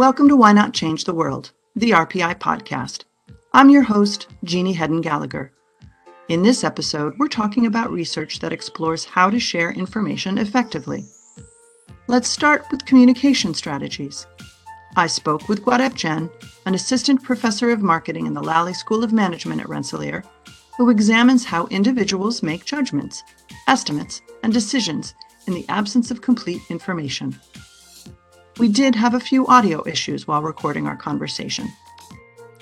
Welcome to Why Not Change the World, the RPI podcast. I'm your host, Jeannie Hedden Gallagher. In this episode, we're talking about research that explores how to share information effectively. Let's start with communication strategies. I spoke with Gaurav Jain, an assistant professor of marketing in the Lally School of Management at Rensselaer, who examines how individuals make judgments, estimates, and decisions in the absence of complete information. We did have a few audio issues while recording our conversation.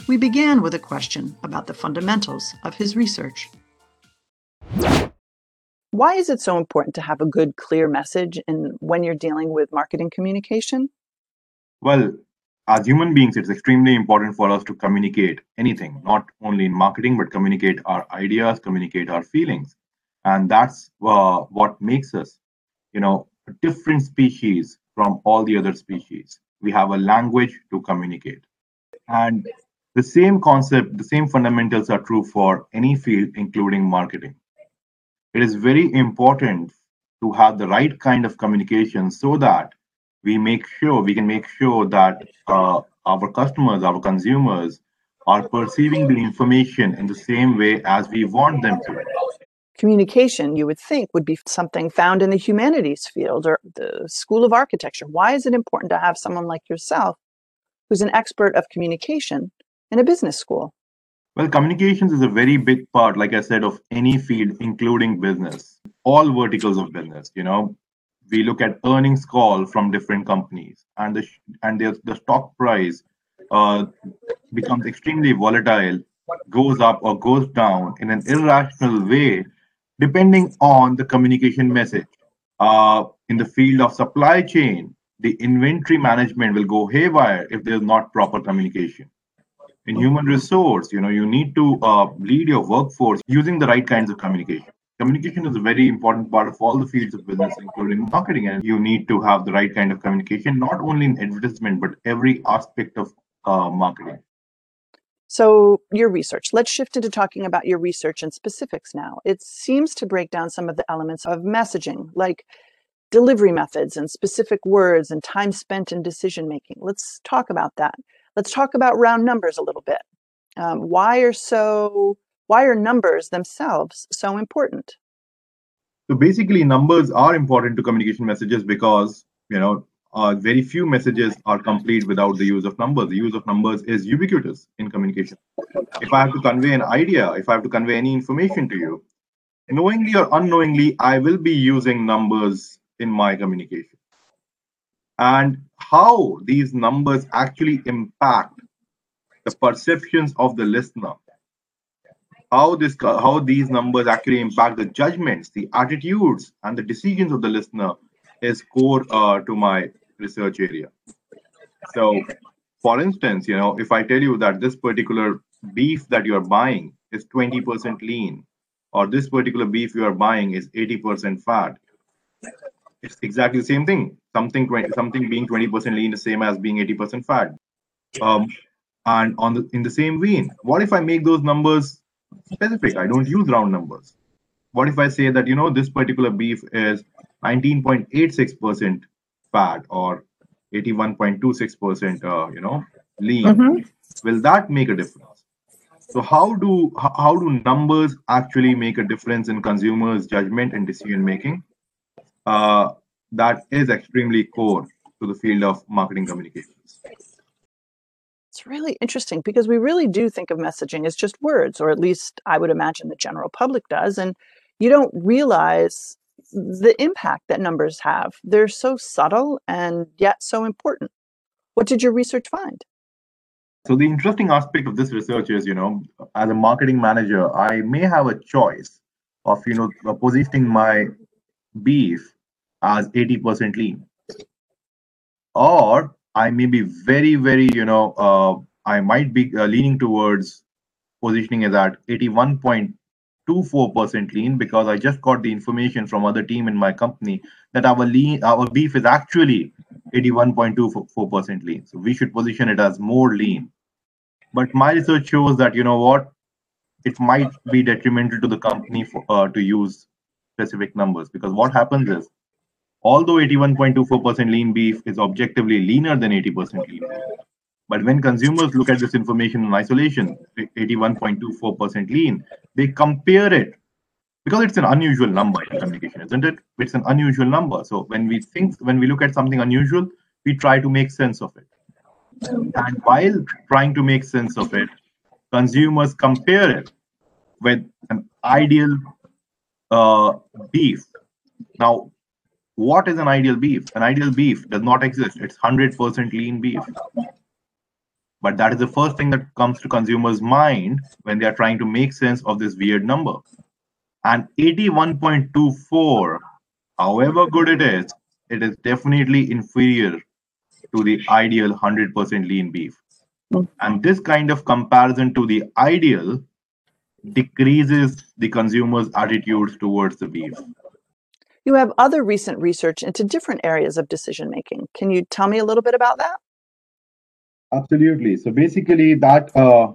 We began with a question about the fundamentals of his research. Why is it so important to have a good, clear message in, when you're dealing with marketing communication? Well, as human beings, it's extremely important for us to communicate anything, not only in marketing, but communicate our ideas, communicate our feelings. And that's uh, what makes us, you know, a different species from all the other species. We have a language to communicate. And the same concept, the same fundamentals are true for any field, including marketing. It is very important to have the right kind of communication so that we make sure we can make sure that uh, our customers, our consumers, are perceiving the information in the same way as we want them to communication you would think would be something found in the humanities field or the school of architecture. Why is it important to have someone like yourself who's an expert of communication in a business school? Well communications is a very big part like i said of any field including business. All verticals of business you know. We look at earnings call from different companies and the and the, the stock price uh, becomes extremely volatile goes up or goes down in an irrational way depending on the communication message. Uh, in the field of supply chain, the inventory management will go haywire if there's not proper communication. In human resource, you know, you need to uh, lead your workforce using the right kinds of communication. Communication is a very important part of all the fields of business, including marketing, and you need to have the right kind of communication, not only in advertisement, but every aspect of uh, marketing. So, your research. Let's shift into talking about your research and specifics now. It seems to break down some of the elements of messaging, like delivery methods and specific words and time spent in decision making. Let's talk about that. Let's talk about round numbers a little bit. Um, why are so why are numbers themselves so important? So basically, numbers are important to communication messages because you know uh, very few messages are complete without the use of numbers. The use of numbers is ubiquitous in communication. If I have to convey an idea, if I have to convey any information to you, knowingly or unknowingly, I will be using numbers in my communication. And how these numbers actually impact the perceptions of the listener, how this how these numbers actually impact the judgments, the attitudes, and the decisions of the listener is core uh, to my research area. So, for instance, you know, if I tell you that this particular beef that you are buying is 20% lean, or this particular beef you are buying is 80% fat, it's exactly the same thing. Something 20, something being 20% lean is the same as being 80% fat. Um, and on the in the same vein, what if I make those numbers specific? I don't use round numbers. What if I say that you know this particular beef is 19.86% fat or 81.26% uh, you know lean mm-hmm. will that make a difference? So how do how do numbers actually make a difference in consumers judgment and decision making? Uh, that is extremely core to the field of marketing communications. It's really interesting because we really do think of messaging as just words or at least i would imagine the general public does. And you don't realize the impact that numbers have. They're so subtle and yet so important. What did your research find? So the interesting aspect of this research is, you know, as a marketing manager, I may have a choice of, you know, positioning my beef as 80% lean. Or I may be very, very, you know, uh, I might be uh, leaning towards positioning it at 81. 24% lean because I just got the information from other team in my company that our lean our beef is actually 81.24% lean. So we should position it as more lean. But my research shows that you know what, it might be detrimental to the company for, uh, to use specific numbers because what happens is although 81.24% lean beef is objectively leaner than 80% lean beef. But when consumers look at this information in isolation, 81.24% lean, they compare it because it's an unusual number in communication, isn't it? It's an unusual number. So when we think, when we look at something unusual, we try to make sense of it. And while trying to make sense of it, consumers compare it with an ideal uh, beef. Now, what is an ideal beef? An ideal beef does not exist. It's 100% lean beef. But that is the first thing that comes to consumers' mind when they are trying to make sense of this weird number. And 81.24, however good it is, it is definitely inferior to the ideal 100% lean beef. Mm. And this kind of comparison to the ideal decreases the consumer's attitudes towards the beef. You have other recent research into different areas of decision making. Can you tell me a little bit about that? Absolutely. So basically, that uh,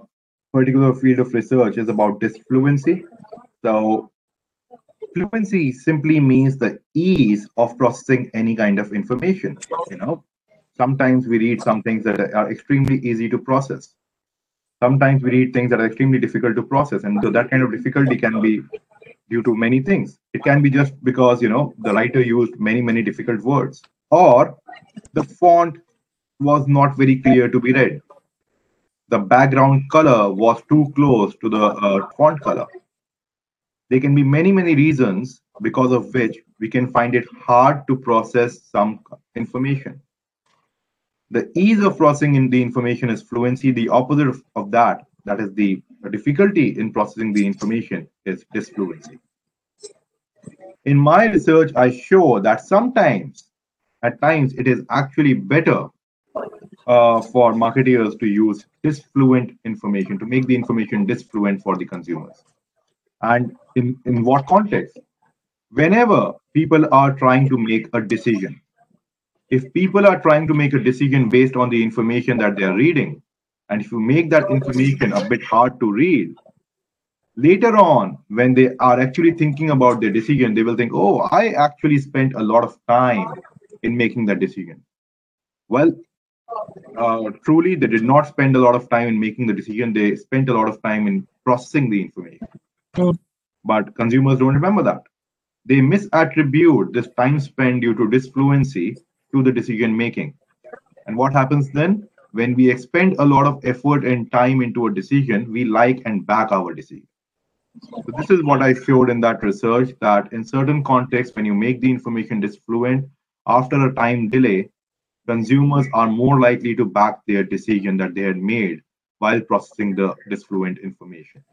particular field of research is about disfluency. So fluency simply means the ease of processing any kind of information. You know, sometimes we read some things that are extremely easy to process. Sometimes we read things that are extremely difficult to process, and so that kind of difficulty can be due to many things. It can be just because you know the writer used many many difficult words, or the font was not very clear to be read. The background color was too close to the uh, font color. There can be many, many reasons because of which we can find it hard to process some information. The ease of processing in the information is fluency. The opposite of, that, that is the difficulty in processing the information, is disfluency. In my research, I show that sometimes, at times, it is actually better uh, for marketeers to use disfluent information to make the information disfluent for the consumers. And in, in what context? Whenever people are trying to make a decision, if people are trying to make a decision based on the information that they're reading, and if you make that information a bit hard to read, later on, when they are actually thinking about their decision, they will think, oh, I actually spent a lot of time in making that decision. Well, uh, truly they did not spend a lot of time in making the decision. They spent a lot of time in processing the information. Mm. but consumers don't remember that. They misattribute this time spent due to disfluency to the decision making. And what happens then? When we expend a lot of effort and time into a decision we like and back our decision. So this is what i showed in that research that in certain contexts when you make the information disfluent after a time delay consumers are more likely to back their decision that they had made while processing the disfluent information.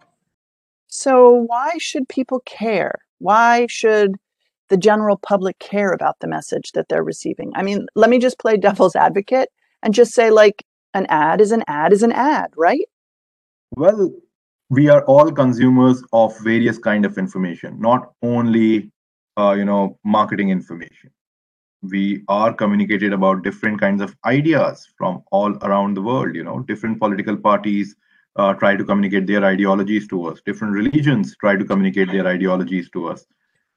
So, why should people care? Why should the general public care about the message that they're receiving? I mean, let me just play devil's advocate and just say, like, an ad is an ad is an ad, right? Well, we are all consumers of various kind of information, not only, uh, you know, marketing information we are communicated about different kinds of ideas from all around the world you know. Different political parties uh, try to communicate their ideologies to us. Different religions try to communicate their ideologies to us.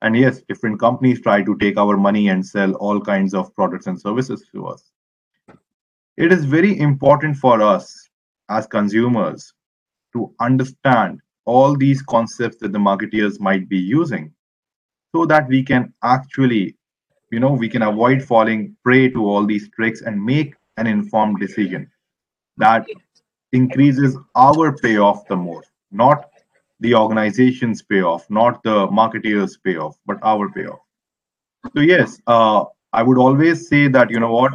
And yes different companies try to take our money and sell all kinds of products and services to us. It is very important for us as consumers to understand all these concepts that the marketeers might be using so that we can actually you know we can avoid falling prey to all these tricks and make an informed decision that increases our payoff the most not the organization's payoff not the marketeer's payoff but our payoff. So yes uh, i would always say that you know what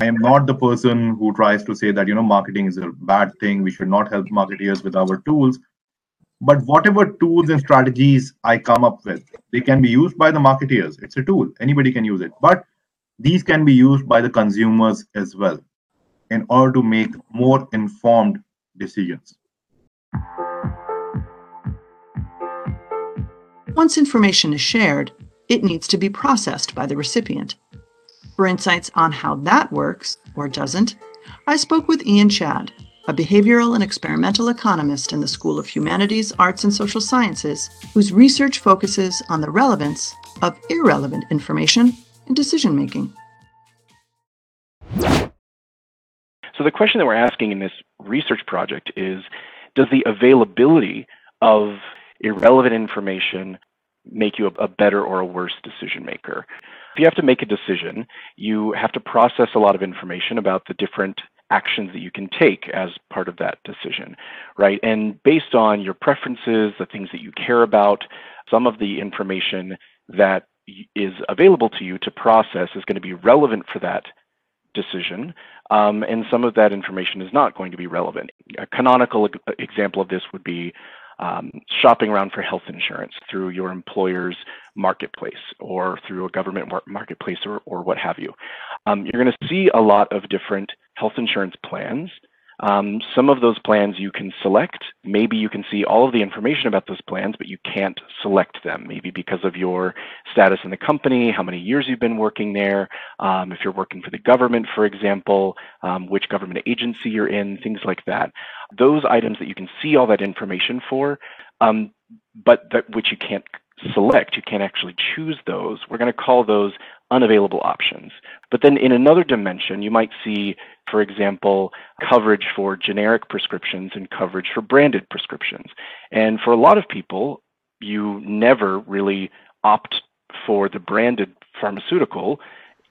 i am not the person who tries to say that you know marketing is a bad thing. We should not help marketeers with our tools but whatever tools and strategies I come up with, they can be used by the marketeers. It's a tool, anybody can use it. But these can be used by the consumers as well in order to make more informed decisions. Once information is shared, it needs to be processed by the recipient. For insights on how that works or doesn't, I spoke with Ian Chadd, a behavioral and experimental economist in the School of Humanities, Arts, and Social Sciences, whose research focuses on the relevance of irrelevant information in decision making. So, the question that we're asking in this research project is Does the availability of irrelevant information make you a, better or a worse decision maker? If you have to make a decision, you have to process a lot of information about the different actions that you can take as part of that decision, right? And based on your preferences, the things that you care about, some of the information that is available to you to process is going to be relevant for that decision, um, and some of that information is not going to be relevant. A canonical example of this would be um, shopping around for health insurance through your employer's marketplace or through a government marketplace or, or what have you. Um, you're going to see a lot of different health insurance plans um, some of those plans you can select. Maybe you can see all of the information about those plans, but you can't select them, maybe because of your status in the company, how many years you've been working there, um, if you're working for the government, for example, um, which government agency you're in, things like that. Those items that you can see all that information for, um, but that which you can't select, you can't actually choose those. We're going to call those unavailable options. But then in another dimension, you might see, for example, coverage for generic prescriptions and coverage for branded prescriptions. And for a lot of people, you never really opt for the branded pharmaceutical,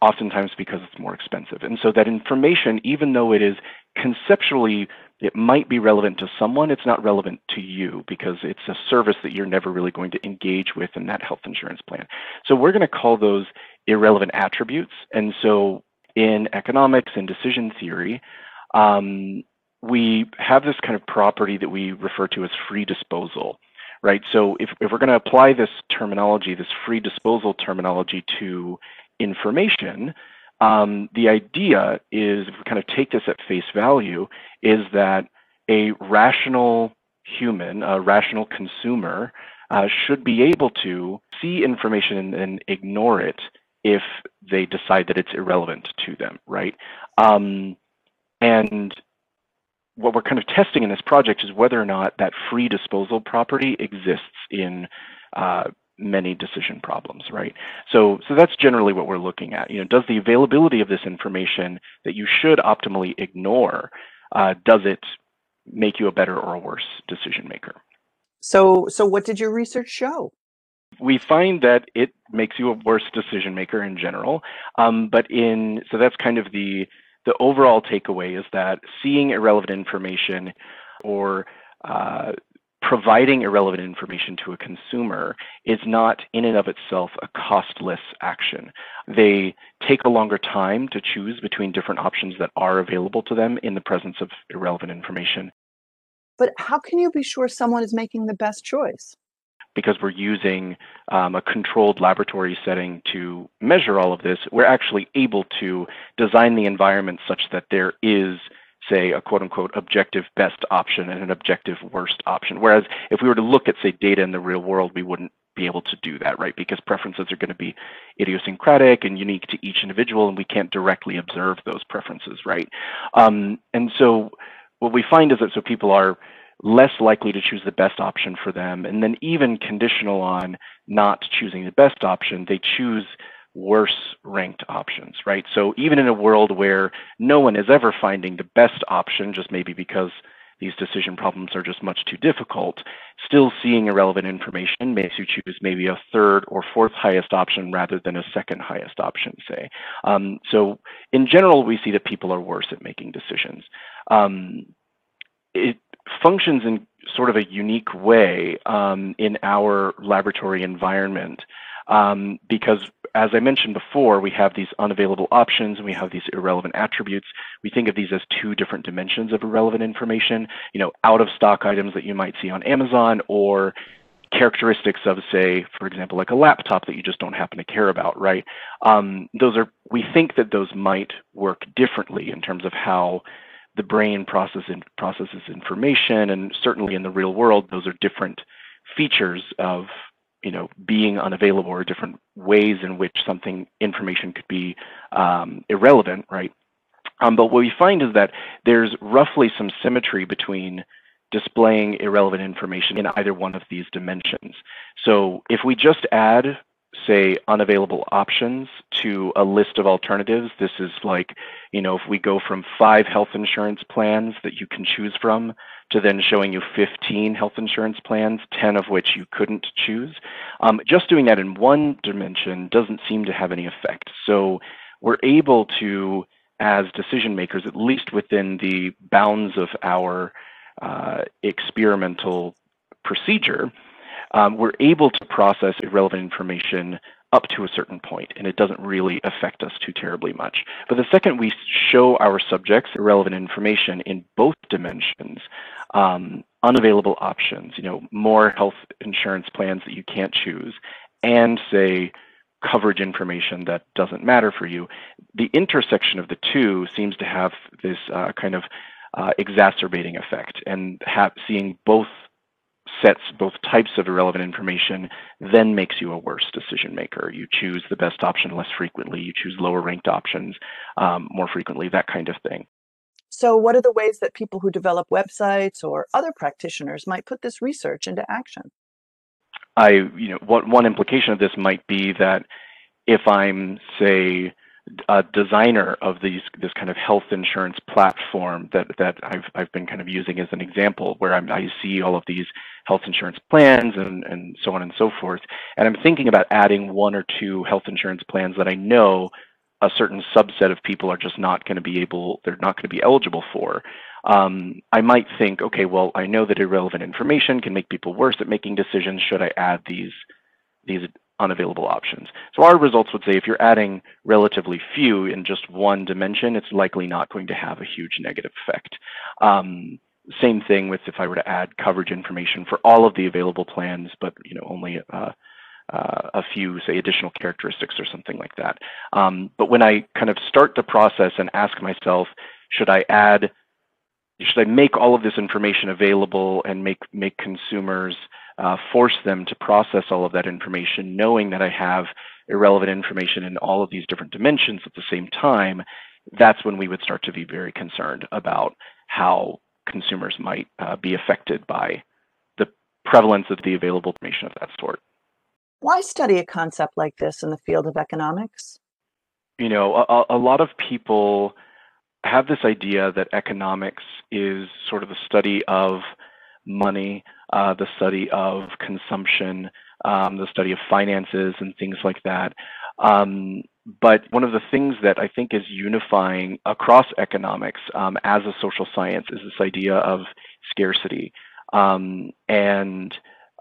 oftentimes because it's more expensive. And so that information, even though it is conceptually it might be relevant to someone, it's not relevant to you because it's a service that you're never really going to engage with in that health insurance plan. So we're going to call those irrelevant attributes. And so in economics and decision theory, um, we have this kind of property that we refer to as free disposal, right? So if, if we're going to apply this terminology, this free disposal terminology to information, um, the idea is, if we kind of take this at face value, is that a rational human, a rational consumer, uh, should be able to see information and, and ignore it if they decide that it's irrelevant to them, right? Um, and what we're kind of testing in this project is whether or not that free disposal property exists in uh, many decision problems, right? So, so that's generally what we're looking at. You know, does the availability of this information that you should optimally ignore, uh, does it make you a better or a worse decision maker? So, so what did your research show? We find that it makes you a worse decision maker in general. Um, but in so that's kind of the the overall takeaway is that seeing irrelevant information or uh, providing irrelevant information to a consumer is not in and of itself a costless action. They take a longer time to choose between different options that are available to them in the presence of irrelevant information. But how can you be sure someone is making the best choice? Because we're using um, a controlled laboratory setting to measure all of this, we're actually able to design the environment such that there is, say, a quote unquote objective best option and an objective worst option. Whereas if we were to look at, say, data in the real world, we wouldn't be able to do that, right? Because preferences are going to be idiosyncratic and unique to each individual, and we can't directly observe those preferences, right? Um, and so what we find is that so people are less likely to choose the best option for them. And then, even conditional on not choosing the best option, they choose worse ranked options, right? So, even in a world where no one is ever finding the best option, just maybe because these decision problems are just much too difficult, still seeing irrelevant information makes you choose maybe a third or fourth highest option rather than a second highest option, say. Um, so, in general, we see that people are worse at making decisions. Um, it, functions in sort of a unique way um, in our laboratory environment um, because as I mentioned before, we have these unavailable options and we have these irrelevant attributes. We think of these as two different dimensions of irrelevant information, you know, out of stock items that you might see on Amazon or characteristics of, say, for example, like a laptop that you just don't happen to care about, right? Um, those are, we think that those might work differently in terms of how the brain process in, processes information, and certainly in the real world, those are different features of you know being unavailable or different ways in which something information could be um, irrelevant, right? Um, but what we find is that there's roughly some symmetry between displaying irrelevant information in either one of these dimensions. So if we just add say unavailable options to a list of alternatives. This is like, you know, if we go from five health insurance plans that you can choose from to then showing you 15 health insurance plans, 10 of which you couldn't choose. Um, just doing that in one dimension doesn't seem to have any effect. So we're able to, as decision makers, at least within the bounds of our uh, experimental procedure, um, we're able to process irrelevant information up to a certain point, and it doesn't really affect us too terribly much. But the second we show our subjects irrelevant information in both dimensions, um, unavailable options, you know, more health insurance plans that you can't choose, and say coverage information that doesn't matter for you, the intersection of the two seems to have this uh, kind of uh, exacerbating effect, and seeing both sets both types of irrelevant information then makes you a worse decision maker. You choose the best option less frequently, you choose lower ranked options um, more frequently, that kind of thing. So, what are the ways that people who develop websites or other practitioners might put this research into action? I, you know, what, one implication of this might be that if I'm, say, a designer of these this kind of health insurance platform that that I've I've been kind of using as an example where I'm, I see all of these health insurance plans and and so on and so forth. And I'm thinking about adding one or two health insurance plans that I know a certain subset of people are just not going to be able they're not going to be eligible for. Um, I might think okay well I know that irrelevant information can make people worse at making decisions. Should I add these these unavailable options. So our results would say if you're adding relatively few in just one dimension, it's likely not going to have a huge negative effect. Um, same thing with if I were to add coverage information for all of the available plans, but you know only uh, uh, a few, say, additional characteristics or something like that. Um, but when I kind of start the process and ask myself, should I add, should I make all of this information available and make make consumers uh, force them to process all of that information, knowing that I have irrelevant information in all of these different dimensions at the same time, that's when we would start to be very concerned about how consumers might uh, be affected by the prevalence of the available information of that sort. Why study a concept like this in the field of economics? You know, a, a lot of people have this idea that economics is sort of the study of money, uh, the study of consumption, um, the study of finances, and things like that. Um, but one of the things that I think is unifying across economics um, as a social science is this idea of scarcity um, and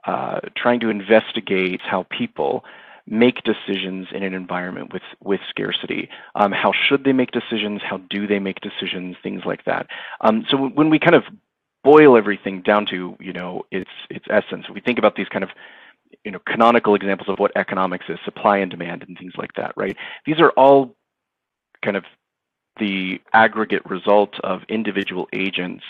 uh, trying to investigate how people make decisions in an environment with with scarcity. Um, how should they make decisions? How do they make decisions? Things like that. Um, so when we kind of boil everything down to you know its its essence. We think about these kind of you know canonical examples of what economics is, supply and demand, and things like that, right? These are all kind of the aggregate result of individual agents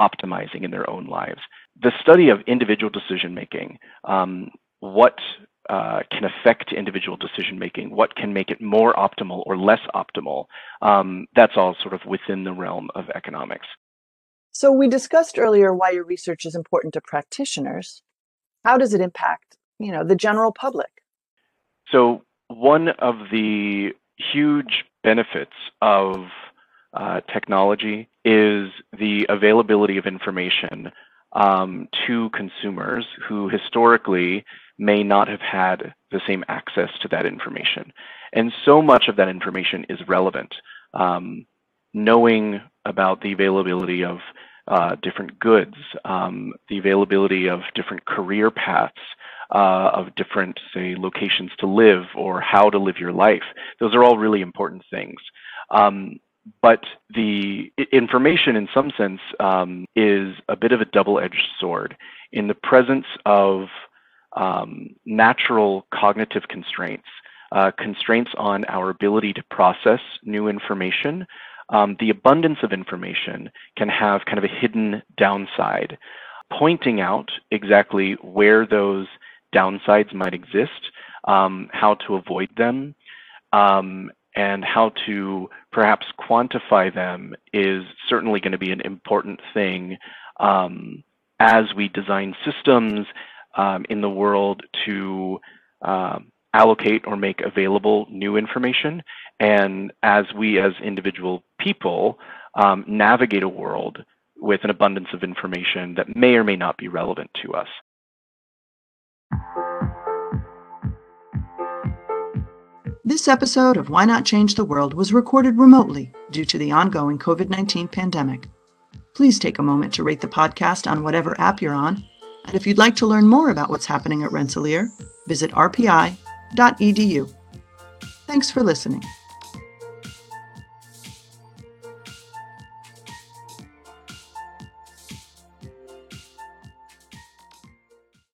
optimizing in their own lives. The study of individual decision making, um, what uh, can affect individual decision making, what can make it more optimal or less optimal, um, that's all sort of within the realm of economics. So we discussed earlier why your research is important to practitioners. How does it impact, you know, the general public? So one of the huge benefits of uh, technology is the availability of information um, to consumers who historically may not have had the same access to that information. And so much of that information is relevant. Um, knowing about the availability of uh, different goods, um, the availability of different career paths, uh, of different, say, locations to live or how to live your life. Those are all really important things. Um, but the information, in some sense, um, is a bit of a double edged sword. In the presence of um, natural cognitive constraints, uh, constraints on our ability to process new information, um, the abundance of information can have kind of a hidden downside, pointing out exactly where those downsides might exist, um, how to avoid them, um, and how to perhaps quantify them is certainly going to be an important thing um, as we design systems um, in the world to um, allocate or make available new information. And as we, as individual people, um, navigate a world with an abundance of information that may or may not be relevant to us. This episode of Why Not Change the World was recorded remotely due to the ongoing COVID 19 pandemic. Please take a moment to rate the podcast on whatever app you're on. And if you'd like to learn more about what's happening at Rensselaer, visit rpi.edu. Thanks for listening.